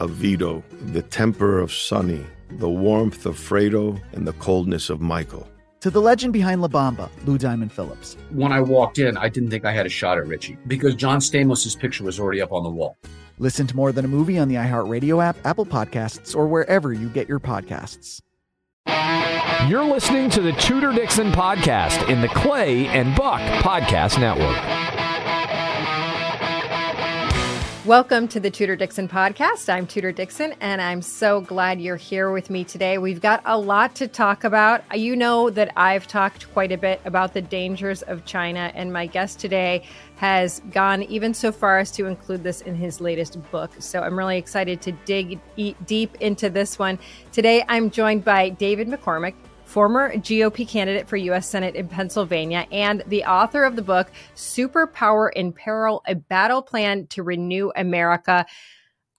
of Vito, the temper of Sonny, the warmth of Fredo, and the coldness of Michael. To the legend behind La Bamba, Lou Diamond Phillips. When I walked in, I didn't think I had a shot at Richie because John Stamos' picture was already up on the wall. Listen to More Than a Movie on the iHeartRadio app, Apple Podcasts, or wherever you get your podcasts. You're listening to the Tudor Dixon Podcast in the Clay and Buck Podcast Network. Welcome to the Tudor Dixon podcast. I'm Tudor Dixon, and I'm so glad you're here with me today. We've got a lot to talk about. You know that I've talked quite a bit about the dangers of China, and my guest today has gone even so far as to include this in his latest book. So I'm really excited to dig deep into this one. Today, I'm joined by David McCormick former GOP candidate for U.S. Senate in Pennsylvania, and the author of the book, Superpower in Peril A Battle Plan to Renew America.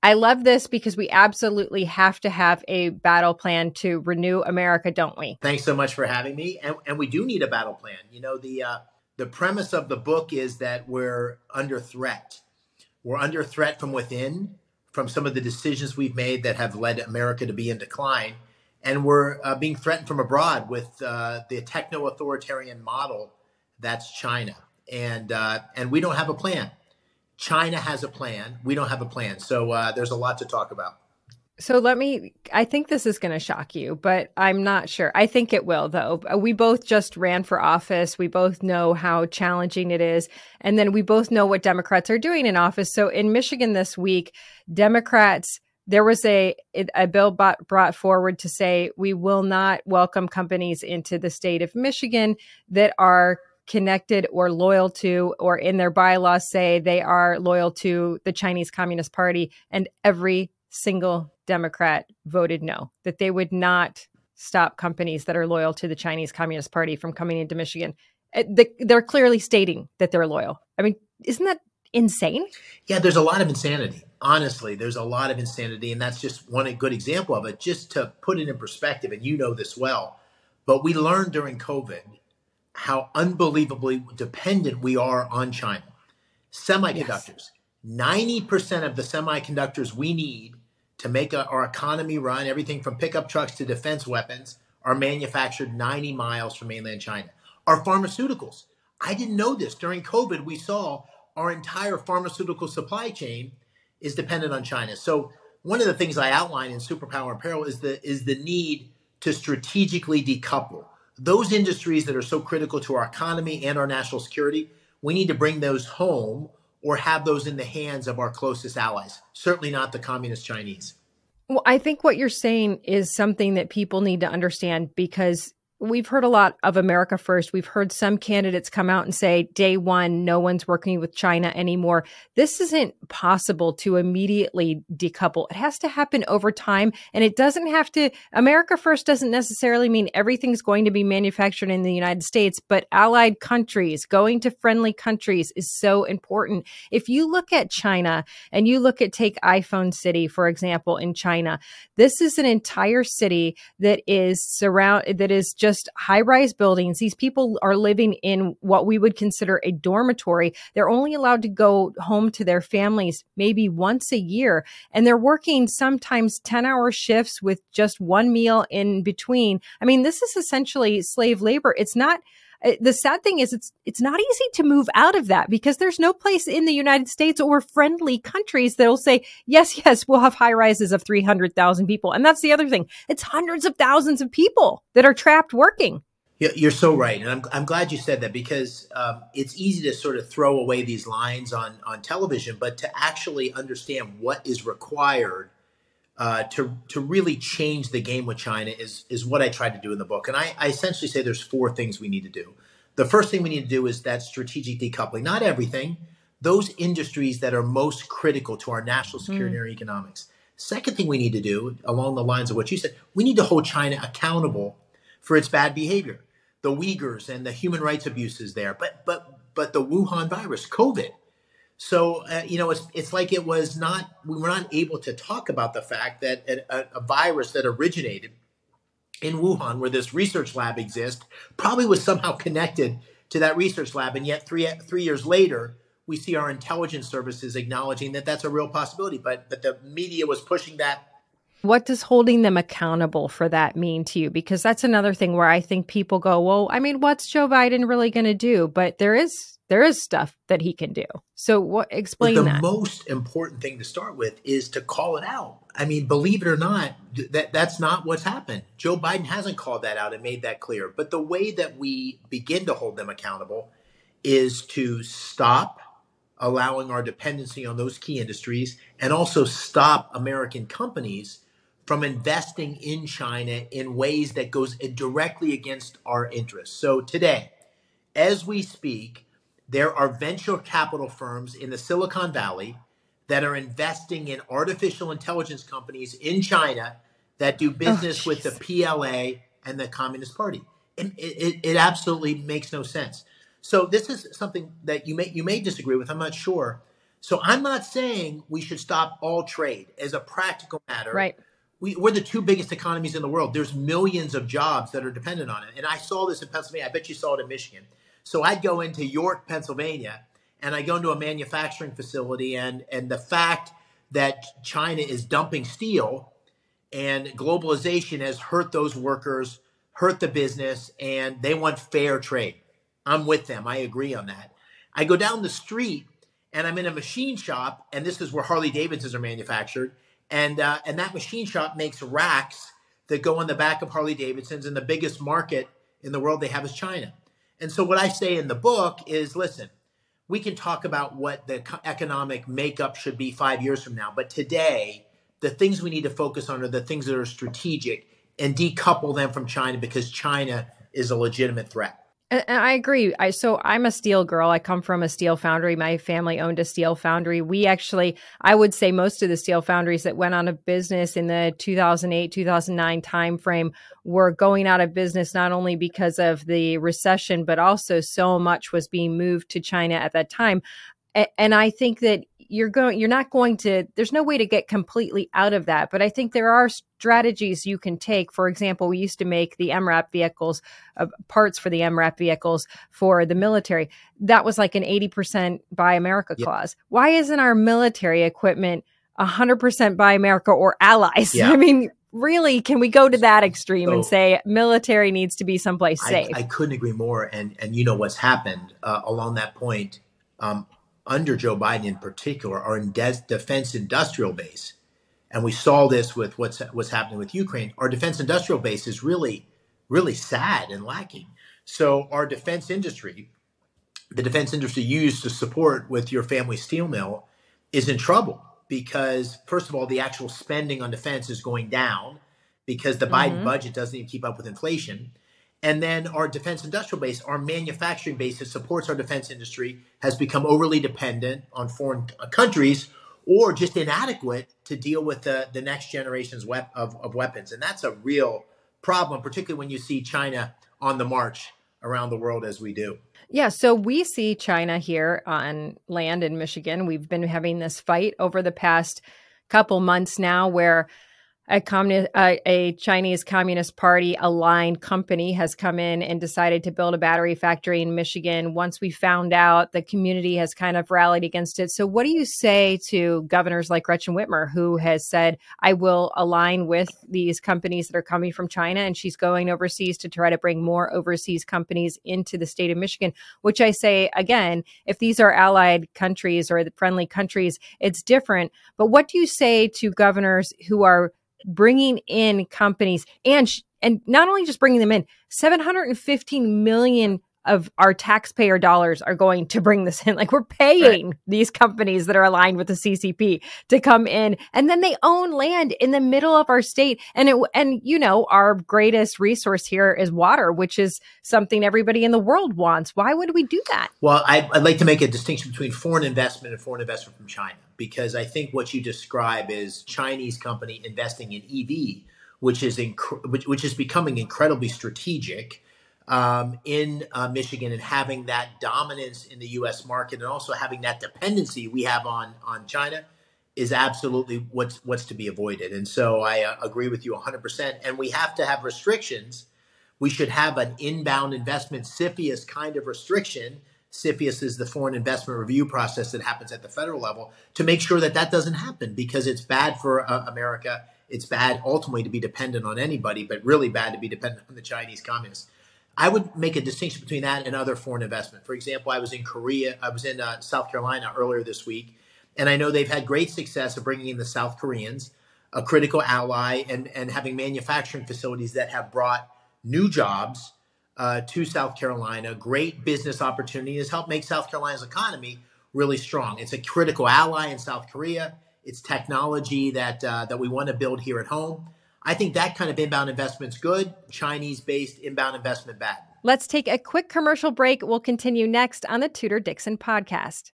I love this because we absolutely have to have a battle plan to renew America, don't we? Thanks so much for having me. And, and we do need a battle plan. You know, the uh, the premise of the book is that we're under threat. We're under threat from within, from some of the decisions we've made that have led America to be in decline and we're uh, being threatened from abroad with uh, the techno-authoritarian model that's China, and uh, and we don't have a plan. China has a plan. We don't have a plan. So uh, there's a lot to talk about. So let me. I think this is going to shock you, but I'm not sure. I think it will, though. We both just ran for office. We both know how challenging it is, and then we both know what Democrats are doing in office. So in Michigan this week, Democrats there was a a bill brought forward to say we will not welcome companies into the state of Michigan that are connected or loyal to or in their bylaws say they are loyal to the Chinese Communist Party and every single democrat voted no that they would not stop companies that are loyal to the Chinese Communist Party from coming into Michigan. Uh, they're clearly stating that they're loyal. I mean isn't that insane yeah there's a lot of insanity honestly, there's a lot of insanity, and that's just one good example of it. Just to put it in perspective, and you know this well, but we learned during COVID how unbelievably dependent we are on China. Semiconductors. Ninety percent of the semiconductors we need to make our economy run, everything from pickup trucks to defense weapons, are manufactured 90 miles from mainland China. Our pharmaceuticals. I didn't know this. During COVID, we saw our entire pharmaceutical supply chain is dependent on China. So one of the things I outline in Superpower in Peril is the is the need to strategically decouple those industries that are so critical to our economy and our national security. We need to bring those home or have those in the hands of our closest allies. Certainly not the communist Chinese. Well, I think what you're saying is something that people need to understand because we've heard a lot of America first. We've heard some candidates come out and say, day one, no one's working with China anymore. This isn't possible to immediately decouple. It has to happen over time. And it doesn't have to, America first doesn't necessarily mean everything's going to be manufactured in the United States, but allied countries, going to friendly countries is so important. If you look at China and you look at take iPhone City, for example, in China, this is an entire city that is surround, that is just just high rise buildings. These people are living in what we would consider a dormitory. They're only allowed to go home to their families maybe once a year. And they're working sometimes 10 hour shifts with just one meal in between. I mean, this is essentially slave labor. It's not the sad thing is it's it's not easy to move out of that because there's no place in the United States or friendly countries that'll say yes yes we'll have high rises of 300,000 people. And that's the other thing. It's hundreds of thousands of people that are trapped working. You're so right, and I'm, I'm glad you said that because um, it's easy to sort of throw away these lines on on television, but to actually understand what is required uh, to to really change the game with China is is what I tried to do in the book. And I, I essentially say there's four things we need to do. The first thing we need to do is that strategic decoupling. Not everything. Those industries that are most critical to our national mm-hmm. security mm. and economics. Second thing we need to do, along the lines of what you said, we need to hold China accountable for its bad behavior, the Uyghurs and the human rights abuses there, but but but the Wuhan virus, COVID, so uh, you know, it's it's like it was not we were not able to talk about the fact that a, a, virus that originated in Wuhan, where this research lab exists, probably was somehow connected to that research lab, and yet three three years later, we see our intelligence services acknowledging that that's a real possibility. But but the media was pushing that what does holding them accountable for that mean to you? Because that's another thing where I think people go, well, I mean, what's Joe Biden really going to do? But there is there is stuff that he can do. So what explain but the that. most important thing to start with is to call it out. I mean, believe it or not, that that's not what's happened. Joe Biden hasn't called that out and made that clear. But the way that we begin to hold them accountable is to stop allowing our dependency on those key industries and also stop American companies from investing in China in ways that goes uh, directly against our interests. So today, as we speak, there are venture capital firms in the Silicon Valley that are investing in artificial intelligence companies in China that do oh, business oh, with the PLA and the Communist Party. It, it, it, absolutely makes no sense. So this is something that you may you may disagree with. I'm not sure. So I'm not saying we should stop all trade as a practical matter. Right. We, we're the two biggest economies in the world. There's millions of jobs that are dependent on it. And I saw this in Pennsylvania. I bet you saw it in Michigan. So I'd go into York, Pennsylvania, and I go into a manufacturing facility, and and the fact that China is dumping steel and globalization has hurt those workers, hurt the business, and they want fair trade. I'm with them. I agree on that. I go down the street and I'm in a machine shop, and this is where Harley Davidsons are manufactured, and uh, and that machine shop makes racks that go on the back of Harley Davidsons, and the biggest market in the world they have is China. And so, what I say in the book is listen, we can talk about what the economic makeup should be five years from now, but today, the things we need to focus on are the things that are strategic and decouple them from China because China is a legitimate threat. And I agree. I so I'm a steel girl. I come from a steel foundry. My family owned a steel foundry. We actually, I would say, most of the steel foundries that went out of business in the 2008 2009 timeframe were going out of business not only because of the recession, but also so much was being moved to China at that time. And I think that you're going you're not going to there's no way to get completely out of that but i think there are strategies you can take. For example we used to make the mrap vehicles uh, parts for the mrap vehicles for the military. That was like an 80% buy america yep. clause. Why isn't our military equipment 100% buy america or allies? Yeah. i mean really can we go to that extreme so, and say military needs to be someplace safe? I, I, couldn't agree more and and you know what's happened uh, along that point um, under Joe Biden in particular in de- defense industrial base. And we saw this with what's what's happening with Ukraine. Our defense industrial base is really, really sad and lacking. So our defense industry, the defense industry used to support with your family steel mill, is in trouble because first of all, the actual spending on defense is going down because the mm-hmm. Biden budget doesn't even keep up with inflation. And then our defense industrial base, our manufacturing base that supports our defense industry, has become overly dependent on foreign uh, countries or just inadequate to deal with the, the next generations of, of weapons. And that's a real problem, particularly when you see China on the march around the world as we do. Yeah, so we see China here on land in Michigan. We've been having this fight over the past couple months now where a a Chinese Communist Party aligned company has come in and decided to build a battery factory in Michigan. Once we found out, the community has kind of rallied against it. So, what do you say to governors like Gretchen Whitmer, who has said, "I will align with these companies that are coming from China," and she's going overseas to try to bring more overseas companies into the state of Michigan? Which I say again, if these are allied countries or friendly countries, it's different. But what do you say to governors who are bringing in companies and and not only just bringing them in 715 million of our taxpayer dollars are going to bring this in. Like we're paying right. these companies that are aligned with the CCP to come in, and then they own land in the middle of our state. And it and you know our greatest resource here is water, which is something everybody in the world wants. Why would we do that? Well, I, I'd like to make a distinction between foreign investment and foreign investment from China because I think what you describe is Chinese company investing in EV, which is inc- which, which is becoming incredibly strategic um, in uh, Michigan and having that dominance in the U.S. market and also having that dependency we have on on China is absolutely what's what's to be avoided. And so I uh, agree with you 100%. And we have to have restrictions. We should have an inbound investment CFIUS kind of restriction CFIUS is the foreign investment review process that happens at the federal level to make sure that that doesn't happen because it's bad for uh, America. It's bad ultimately to be dependent on anybody, but really bad to be dependent on the Chinese communists. I would make a distinction between that and other foreign investment. For example, I was in Korea, I was in uh, South Carolina earlier this week, and I know they've had great success of bringing in the South Koreans, a critical ally, and, and having manufacturing facilities that have brought new jobs uh, to South Carolina. Great business opportunity has helped make South Carolina's economy really strong. It's a critical ally in South Korea. It's technology that uh, that we want to build here at home. I think that kind of inbound investment's good. Chinese-based inbound investment bad. Let's take a quick commercial break. We'll continue next on the Tudor Dixon podcast.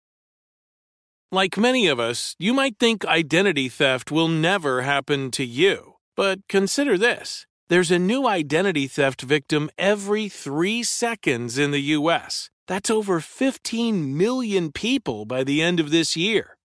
Like many of us, you might think identity theft will never happen to you. But consider this. There's a new identity theft victim every three seconds in the U.S. That's over 15 million people by the end of this year,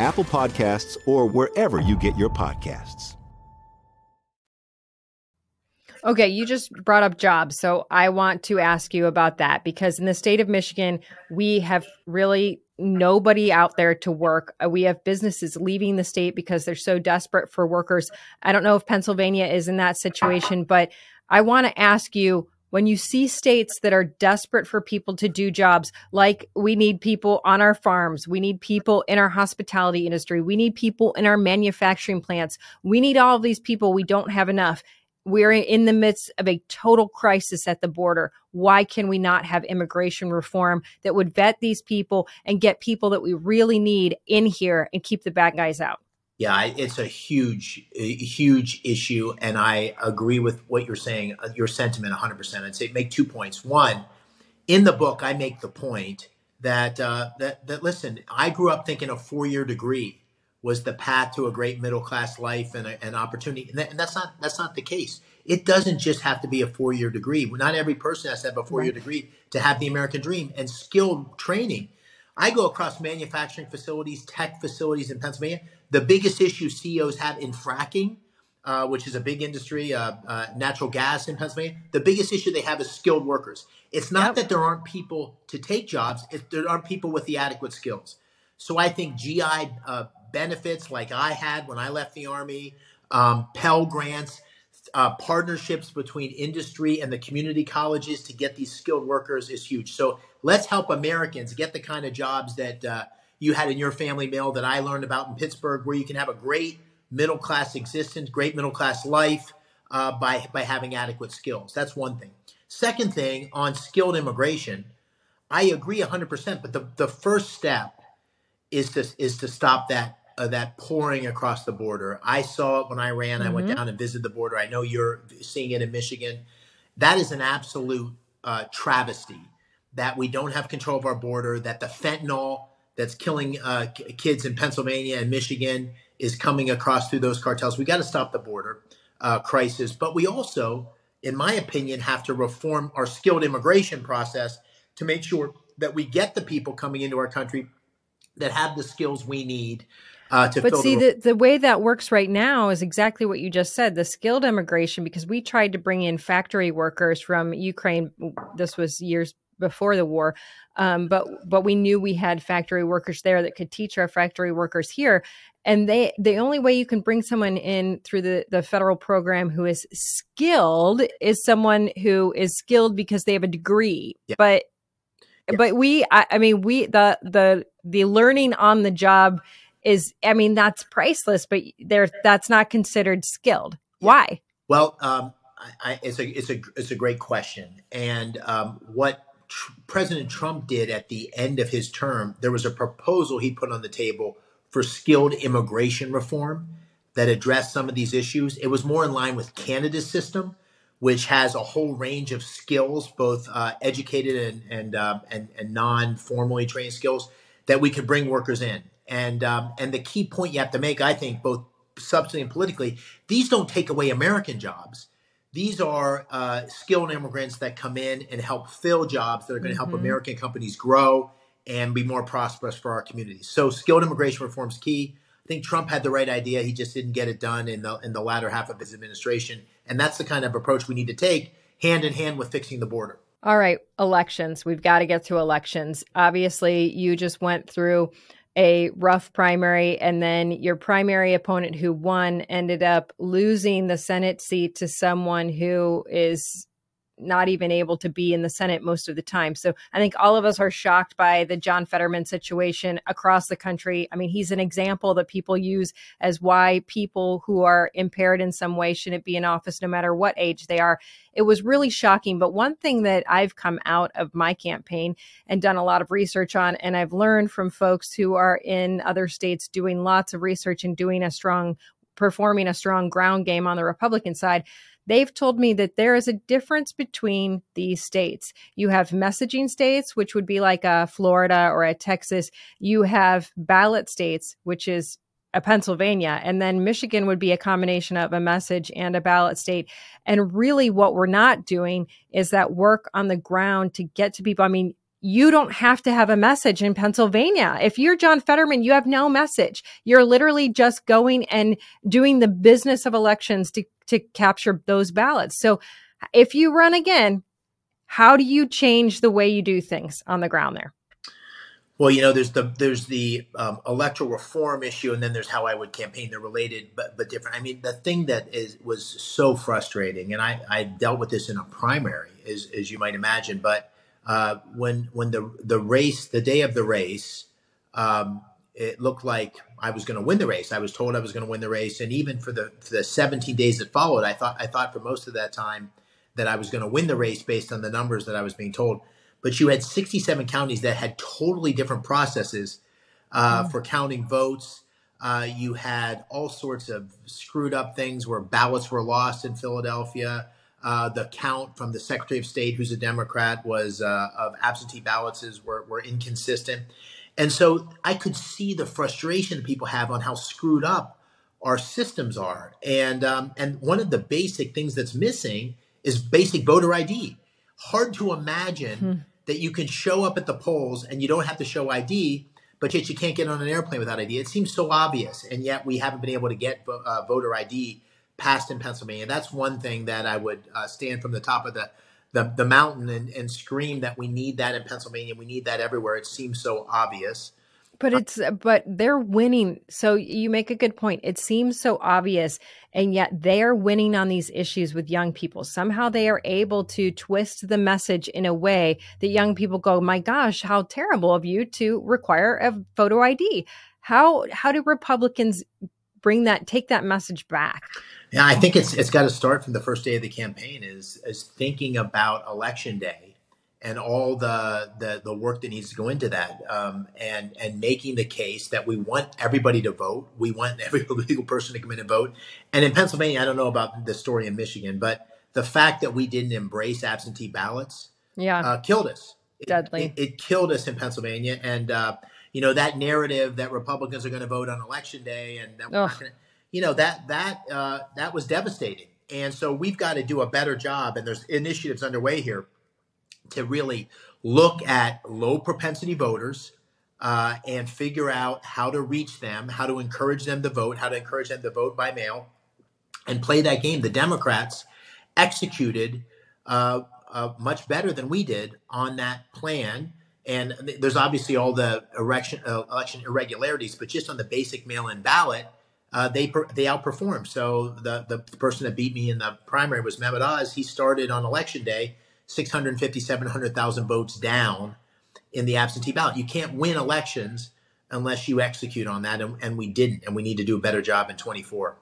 Apple Podcasts, or wherever you get your podcasts. Okay, you just brought up jobs. So I want to ask you about that because in the state of Michigan, we have really nobody out there to work. Uh, we have businesses leaving the state because they're so desperate for workers. I don't know if Pennsylvania is in that situation, but I want to ask you when you see states that are desperate for people to do jobs, like we need people on our farms, we need people in our hospitality industry, we need people in our manufacturing plants, we need all of these people, we don't have enough. We're in the midst of a total crisis at the border. Why can we not have immigration reform that would vet these people and get people that we really need in here and keep the bad guys out? Yeah, it's a huge, a huge issue, and I agree with what you're saying, uh, your sentiment 100%. I'd say make two points. One, in the book, I make the point that uh, that that listen, I grew up thinking a four year degree was the path to a great middle class life and an opportunity, and, that, and, that's not that's not the case. It doesn't just have to be a four year degree. Not every person has to have a four year right. degree to have the American dream and skilled training. I go across manufacturing facilities, tech facilities in Pennsylvania the biggest issue CEOs have in fracking, uh, which is a big industry, uh, uh, natural gas in Pennsylvania, the biggest issue they have is skilled workers. It's not yep. that there aren't people to take jobs, it's there aren't people with the adequate skills. So I think GI uh, benefits like I had when I left the Army, um, Pell grants, uh, partnerships between industry and the community colleges to get these skilled workers is huge. So let's help Americans get the kind of jobs that uh, you had in your family mail that I learned about in Pittsburgh, where you can have a great middle class existence, great middle class life uh, by by having adequate skills. That's one thing. Second thing on skilled immigration, I agree 100%. But the, the first step is to is to stop that uh, that pouring across the border. I saw it when I ran. Mm-hmm. I went mm-hmm. down and visited the border. I know you're seeing it in Michigan. That is an absolute uh, travesty that we don't have control of our border. That the fentanyl that's killing uh, kids in Pennsylvania and Michigan is coming across through those cartels. We got to stop the border uh, crisis, but we also, in my opinion, have to reform our skilled immigration process to make sure that we get the people coming into our country that have the skills we need uh, but see, the, the way that works right now is exactly what you just said the skilled immigration, because we tried to bring in factory workers from Ukraine. This was years before the war. Um, but but we knew we had factory workers there that could teach our factory workers here. And they the only way you can bring someone in through the, the federal program who is skilled is someone who is skilled because they have a degree. Yeah. But yeah. but we I, I mean we the the the learning on the job is I mean that's priceless, but there that's not considered skilled. Yeah. Why? Well, um, I, it's a it's a it's a great question, and um, what President Trump did at the end of his term, there was a proposal he put on the table for skilled immigration reform that addressed some of these issues. It was more in line with Canada's system, which has a whole range of skills, both uh, educated and and, uh, and, and non formally trained skills that we could bring workers in. And um, and the key point you have to make, I think, both substantively and politically, these don't take away American jobs these are uh, skilled immigrants that come in and help fill jobs that are going to help mm-hmm. American companies grow and be more prosperous for our communities. So skilled immigration reform is key. I think Trump had the right idea. He just didn't get it done in the in the latter half of his administration, and that's the kind of approach we need to take hand in hand with fixing the border. All right, elections. We've got to get to elections. Obviously, you just went through a rough primary, and then your primary opponent who won ended up losing the Senate seat to someone who is not even able to be in the Senate most of the time. So I think all of us are shocked by the John Fetterman situation across the country. I mean, he's an example that people use as why people who are impaired in some way shouldn't be in office no matter what age they are. It was really shocking. But one thing that I've come out of my campaign and done a lot of research on, and I've learned from folks who are in other states doing lots of research and doing a strong performing a strong ground game on the Republican side they've told me that there is a difference between these states. You have messaging states, which would be like a Florida or a Texas. You have ballot states, which is a Pennsylvania, and then Michigan would be a combination of a message and a ballot state. And really, what we're not doing is that work on the ground to get to people. I mean, you don't have to have a message in Pennsylvania. If you're John Fetterman, you have no message. You're literally just going and doing the business of elections to to capture those ballots. So if you run again, how do you change the way you do things on the ground there? Well, you know, there's the there's the um, electoral reform issue, and then there's how I would campaign. They're related, but but different. I mean, the thing that is was so frustrating, and I I dealt with this in a primary, as as you might imagine. But uh, when when the the race, the day of the race, um, it looked like I was going to win the race. I was told I was going to win the race, and even for the for the 17 days that followed, I thought I thought for most of that time that I was going to win the race based on the numbers that I was being told but you had 67 counties that had totally different processes uh, mm. for counting votes. Uh, you had all sorts of screwed up things where ballots were lost in Philadelphia. Uh, the count from the Secretary of State, who's a Democrat, was uh, of absentee ballots were, were inconsistent. And so I could see the frustration people have on how screwed up our systems are. And um, and one of the basic things that's missing is basic voter ID. Hard to imagine hmm that you can show up at the polls and you don't have to show ID, but yet you can't get on an airplane without ID. It seems so obvious, and yet we haven't been able to get uh, voter ID passed in Pennsylvania. That's one thing that I would uh, stand from the top of the the, the mountain and, and scream that we need that in Pennsylvania. We need that everywhere. It seems so obvious. But it's but they're winning. So you make a good point. It seems so obvious and yet they are winning on these issues with young people. Somehow they are able to twist the message in a way that young people go, "My gosh, how terrible of you to require a photo ID." How how do Republicans bring that take that message back? Yeah, I think it's it's got to start from the first day of the campaign is is thinking about election day and all the, the, the work that needs to go into that, um, and and making the case that we want everybody to vote. We want every legal person to come in and vote. And in Pennsylvania, I don't know about the story in Michigan, but the fact that we didn't embrace absentee ballots, yeah, uh, killed us. Deadly. It, it, it, killed us in Pennsylvania, and uh, you know that narrative that Republicans are going to vote on election day, and that we're not going to, you know that that uh, that was devastating. And so we've got to do a better job. And there's initiatives underway here to really look at low propensity voters uh, and figure out how to reach them, how to encourage them to vote, how to encourage them to vote by mail, and play that game. The Democrats executed uh, uh, much better than we did on that plan. And there's obviously all the election, uh, election irregularities, but just on the basic mail-in ballot, uh, they they outperformed. So the the person that beat me in the primary was Mehmet Oz. He started on election day 650, 700,000 votes down in the absentee ballot. You can't win elections unless you execute on that. And, and we didn't. And we need to do a better job in 24.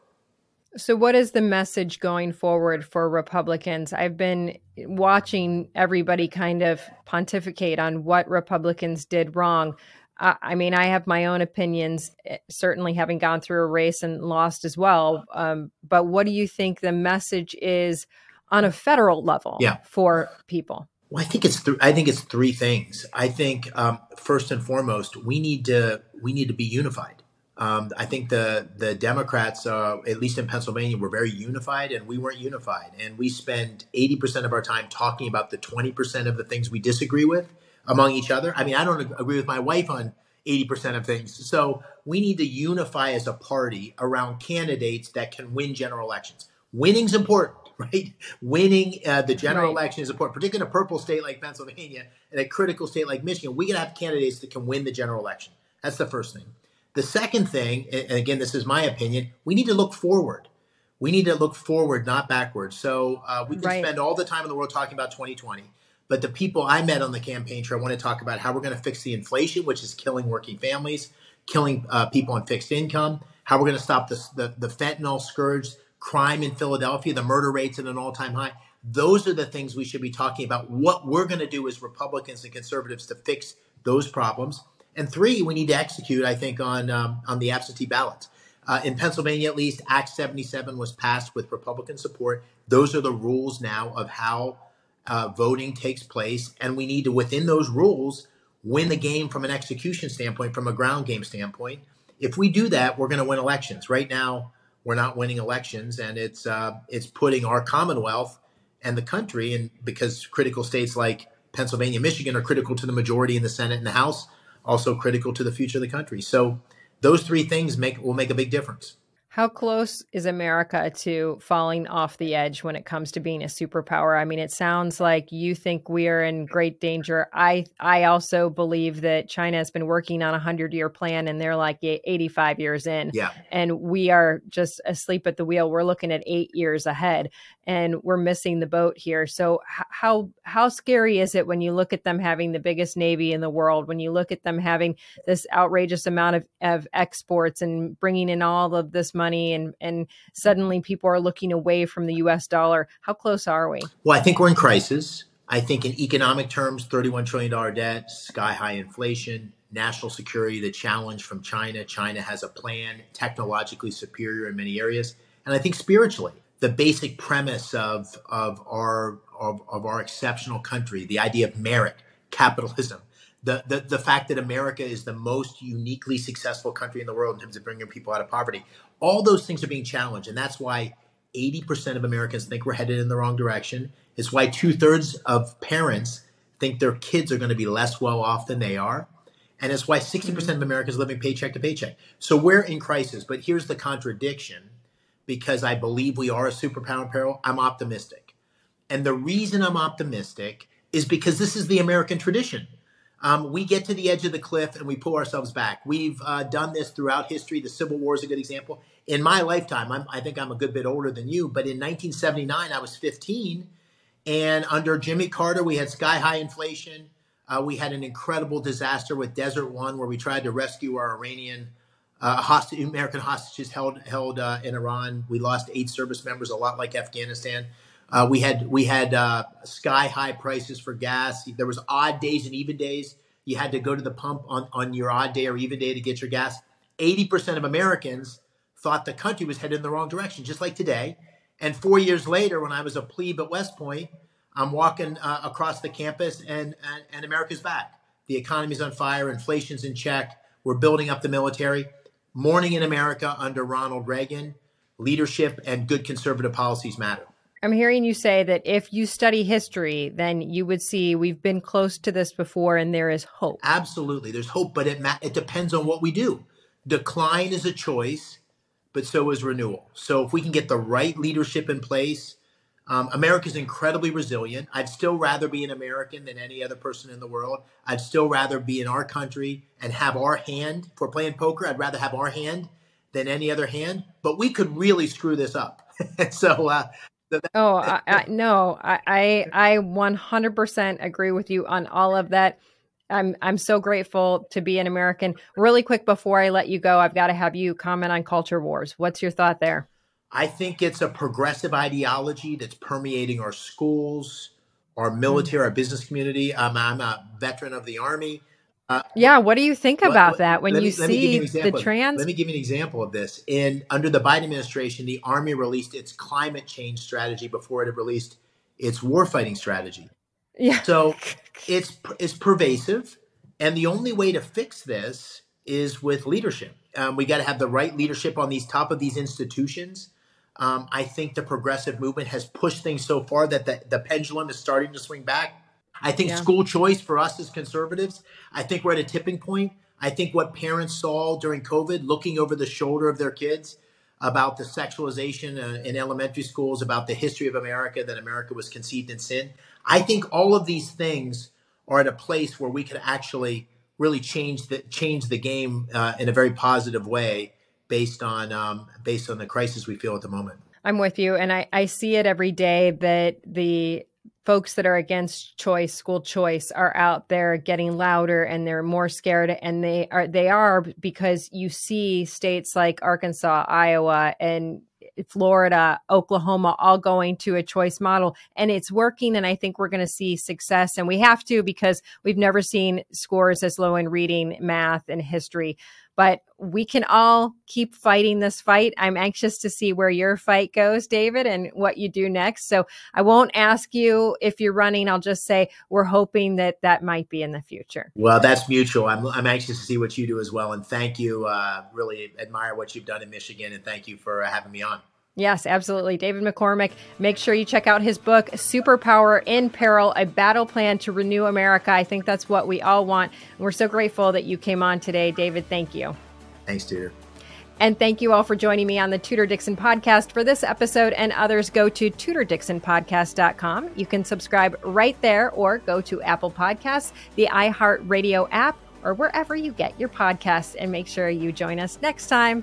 So, what is the message going forward for Republicans? I've been watching everybody kind of pontificate on what Republicans did wrong. Uh, I mean, I have my own opinions, eh, certainly having gone through a race and lost as well. Um, but what do you think the message is on a federal level yeah. for people? Well, I think it's th- I think it's three things. I think um, first and foremost, we need to we need to be unified. Um, I think the the Democrats, uh, at least in Pennsylvania, were very unified, and we weren't unified. And we spend eighty percent of our time talking about the twenty percent of the things we disagree with among each other. I mean, I don't agree with my wife on eighty percent of things. So we need to unify as a party around candidates that can win general elections. Winning's important right? Winning uh, the general right. election is important, particularly in a purple state like Pennsylvania and a critical state like Michigan. We got to have candidates that can win the general election. That's the first thing. The second thing, and again, this is my opinion, we need to look forward. We need to look forward, not backwards. So uh, we can right. spend all the time in the world talking about 2020. But the people I met on the campaign trail want to talk about how we're going to fix the inflation, which is killing working families, killing uh, people on fixed income, how we're going to stop the, the, the fentanyl scourge crime in Philadelphia, the murder rates at an all time high. Those are the things we should be talking about. What we're going to do as Republicans and conservatives to fix those problems. And three, we need to execute, I think, on um, on the absentee ballots. Uh, in Pennsylvania, at least, Act 77 was passed with Republican support. Those are the rules now of how uh, voting takes place. And we need to, within those rules, win the game from an execution standpoint, from a ground game standpoint. If we do that, we're going to win elections. Right now, we're not winning elections, and it's uh, it's putting our Commonwealth and the country, and because critical states like Pennsylvania, Michigan are critical to the majority in the Senate and the House, also critical to the future of the country. So those three things make will make a big difference. How close is America to falling off the edge when it comes to being a superpower? I mean, it sounds like you think we are in great danger. I I also believe that China has been working on a 100-year plan and they're like 85 years in. Yeah. And we are just asleep at the wheel. We're looking at 8 years ahead and we're missing the boat here. So how how scary is it when you look at them having the biggest navy in the world, when you look at them having this outrageous amount of, of exports and bringing in all of this money and and suddenly people are looking away from the US dollar. How close are we? Well, I think we're in crisis. I think in economic terms, $31 trillion debt, sky high inflation, national security, the challenge from China. China has a plan, technologically superior in many areas. And I think spiritually, the basic premise of of our of, of our exceptional country, the idea of merit, capitalism, the, the the fact that America is the most uniquely successful country in the world in terms of bringing people out of poverty, all those things are being challenged, and that's why 80% of Americans think we're headed in the wrong direction. It's why two thirds of parents think their kids are going to be less well off than they are. And it's why 60% of Americans living paycheck to paycheck. So we're in crisis. But here's the contradiction because I believe we are a superpower peril, I'm optimistic. And the reason I'm optimistic is because this is the American tradition. Um, we get to the edge of the cliff and we pull ourselves back. We've uh, done this throughout history. The Civil War is a good example. In my lifetime, I'm, I think I'm a good bit older than you, but in 1979, I was 15. And under Jimmy Carter, we had sky high inflation. Uh, we had an incredible disaster with Desert One, where we tried to rescue our Iranian uh, hostage, American hostages held held uh, in Iran. We lost eight service members, a lot like Afghanistan. Uh, we had we had uh, sky high prices for gas. There was odd days and even days. You had to go to the pump on, on your odd day or even day to get your gas. Eighty percent of Americans thought the country was headed in the wrong direction, just like today. And four years later, when I was a plebe at West Point, I'm walking uh, across the campus, and, and and America's back. The economy's on fire. Inflation's in check. We're building up the military Morning in America under Ronald Reagan, leadership and good conservative policies matter. I'm hearing you say that if you study history, then you would see we've been close to this before and there is hope. Absolutely. There's hope, but it, ma- it depends on what we do. Decline is a choice, but so is renewal. So if we can get the right leadership in place, um, America's incredibly resilient. I'd still rather be an American than any other person in the world. I'd still rather be in our country and have our hand. We're playing poker, I'd rather have our hand than any other hand. But we could really screw this up. so, uh, oh, I, I, no, I, I, I 100% agree with you on all of that. I'm I'm so grateful to be an American. Really quick before I let you go, I've got to have you comment on culture wars. What's your thought there? I think it's a progressive ideology that's permeating our schools, our military, our business community. Um, I'm a veteran of the Army. Uh, yeah, what do you think about that when you me, see the trans? Let me give you an example of this. In under the Biden administration, the Army released its climate change strategy before it had released its warfighting strategy. Yeah. So it's it's pervasive, and the only way to fix this is with leadership. Um, we got to have the right leadership on these top of these institutions um, I think the progressive movement has pushed things so far that the, the pendulum is starting to swing back. I think yeah. school choice for us as conservatives, I think we're at a tipping point. I think what parents saw during COVID, looking over the shoulder of their kids about the sexualization uh, in elementary schools, about the history of America, that America was conceived in sin. I think all of these things are at a place where we could actually really change the change the game uh, in a very positive way based on um, based on the crisis we feel at the moment. I'm with you, and I, I see it every day that the folks that are against choice, school choice, are out there getting louder and they're more scared, and they are they are because you see states like Arkansas, Iowa, and Florida, Oklahoma, all going to a choice model and it's working. And I think we're going to see success. And we have to because we've never seen scores as low in reading, math, and history but we can all keep fighting this fight. I'm anxious to see where your fight goes, David, and what you do next. So I won't ask you if you're running. I'll just say we're hoping that that might be in the future. Well, that's mutual. I'm, I'm anxious to see what you do as well. And thank you. Uh, really admire what you've done in Michigan. And thank you for having me on. Yes, absolutely. David McCormick. Make sure you check out his book, Superpower in Peril A Battle Plan to Renew America. I think that's what we all want. We're so grateful that you came on today, David. Thank you. Thanks, Tudor. And thank you all for joining me on the Tudor Dixon podcast. For this episode and others, go to tudordixonpodcast.com. You can subscribe right there or go to Apple Podcasts, the iHeartRadio app, or wherever you get your podcasts. And make sure you join us next time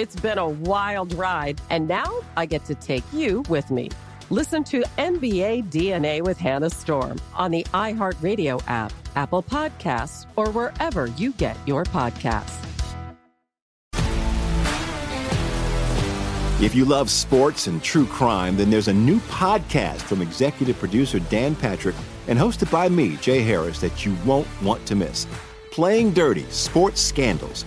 It's been a wild ride, and now I get to take you with me. Listen to NBA DNA with Hannah Storm on the iHeartRadio app, Apple Podcasts, or wherever you get your podcasts. If you love sports and true crime, then there's a new podcast from executive producer Dan Patrick and hosted by me, Jay Harris, that you won't want to miss. Playing Dirty Sports Scandals.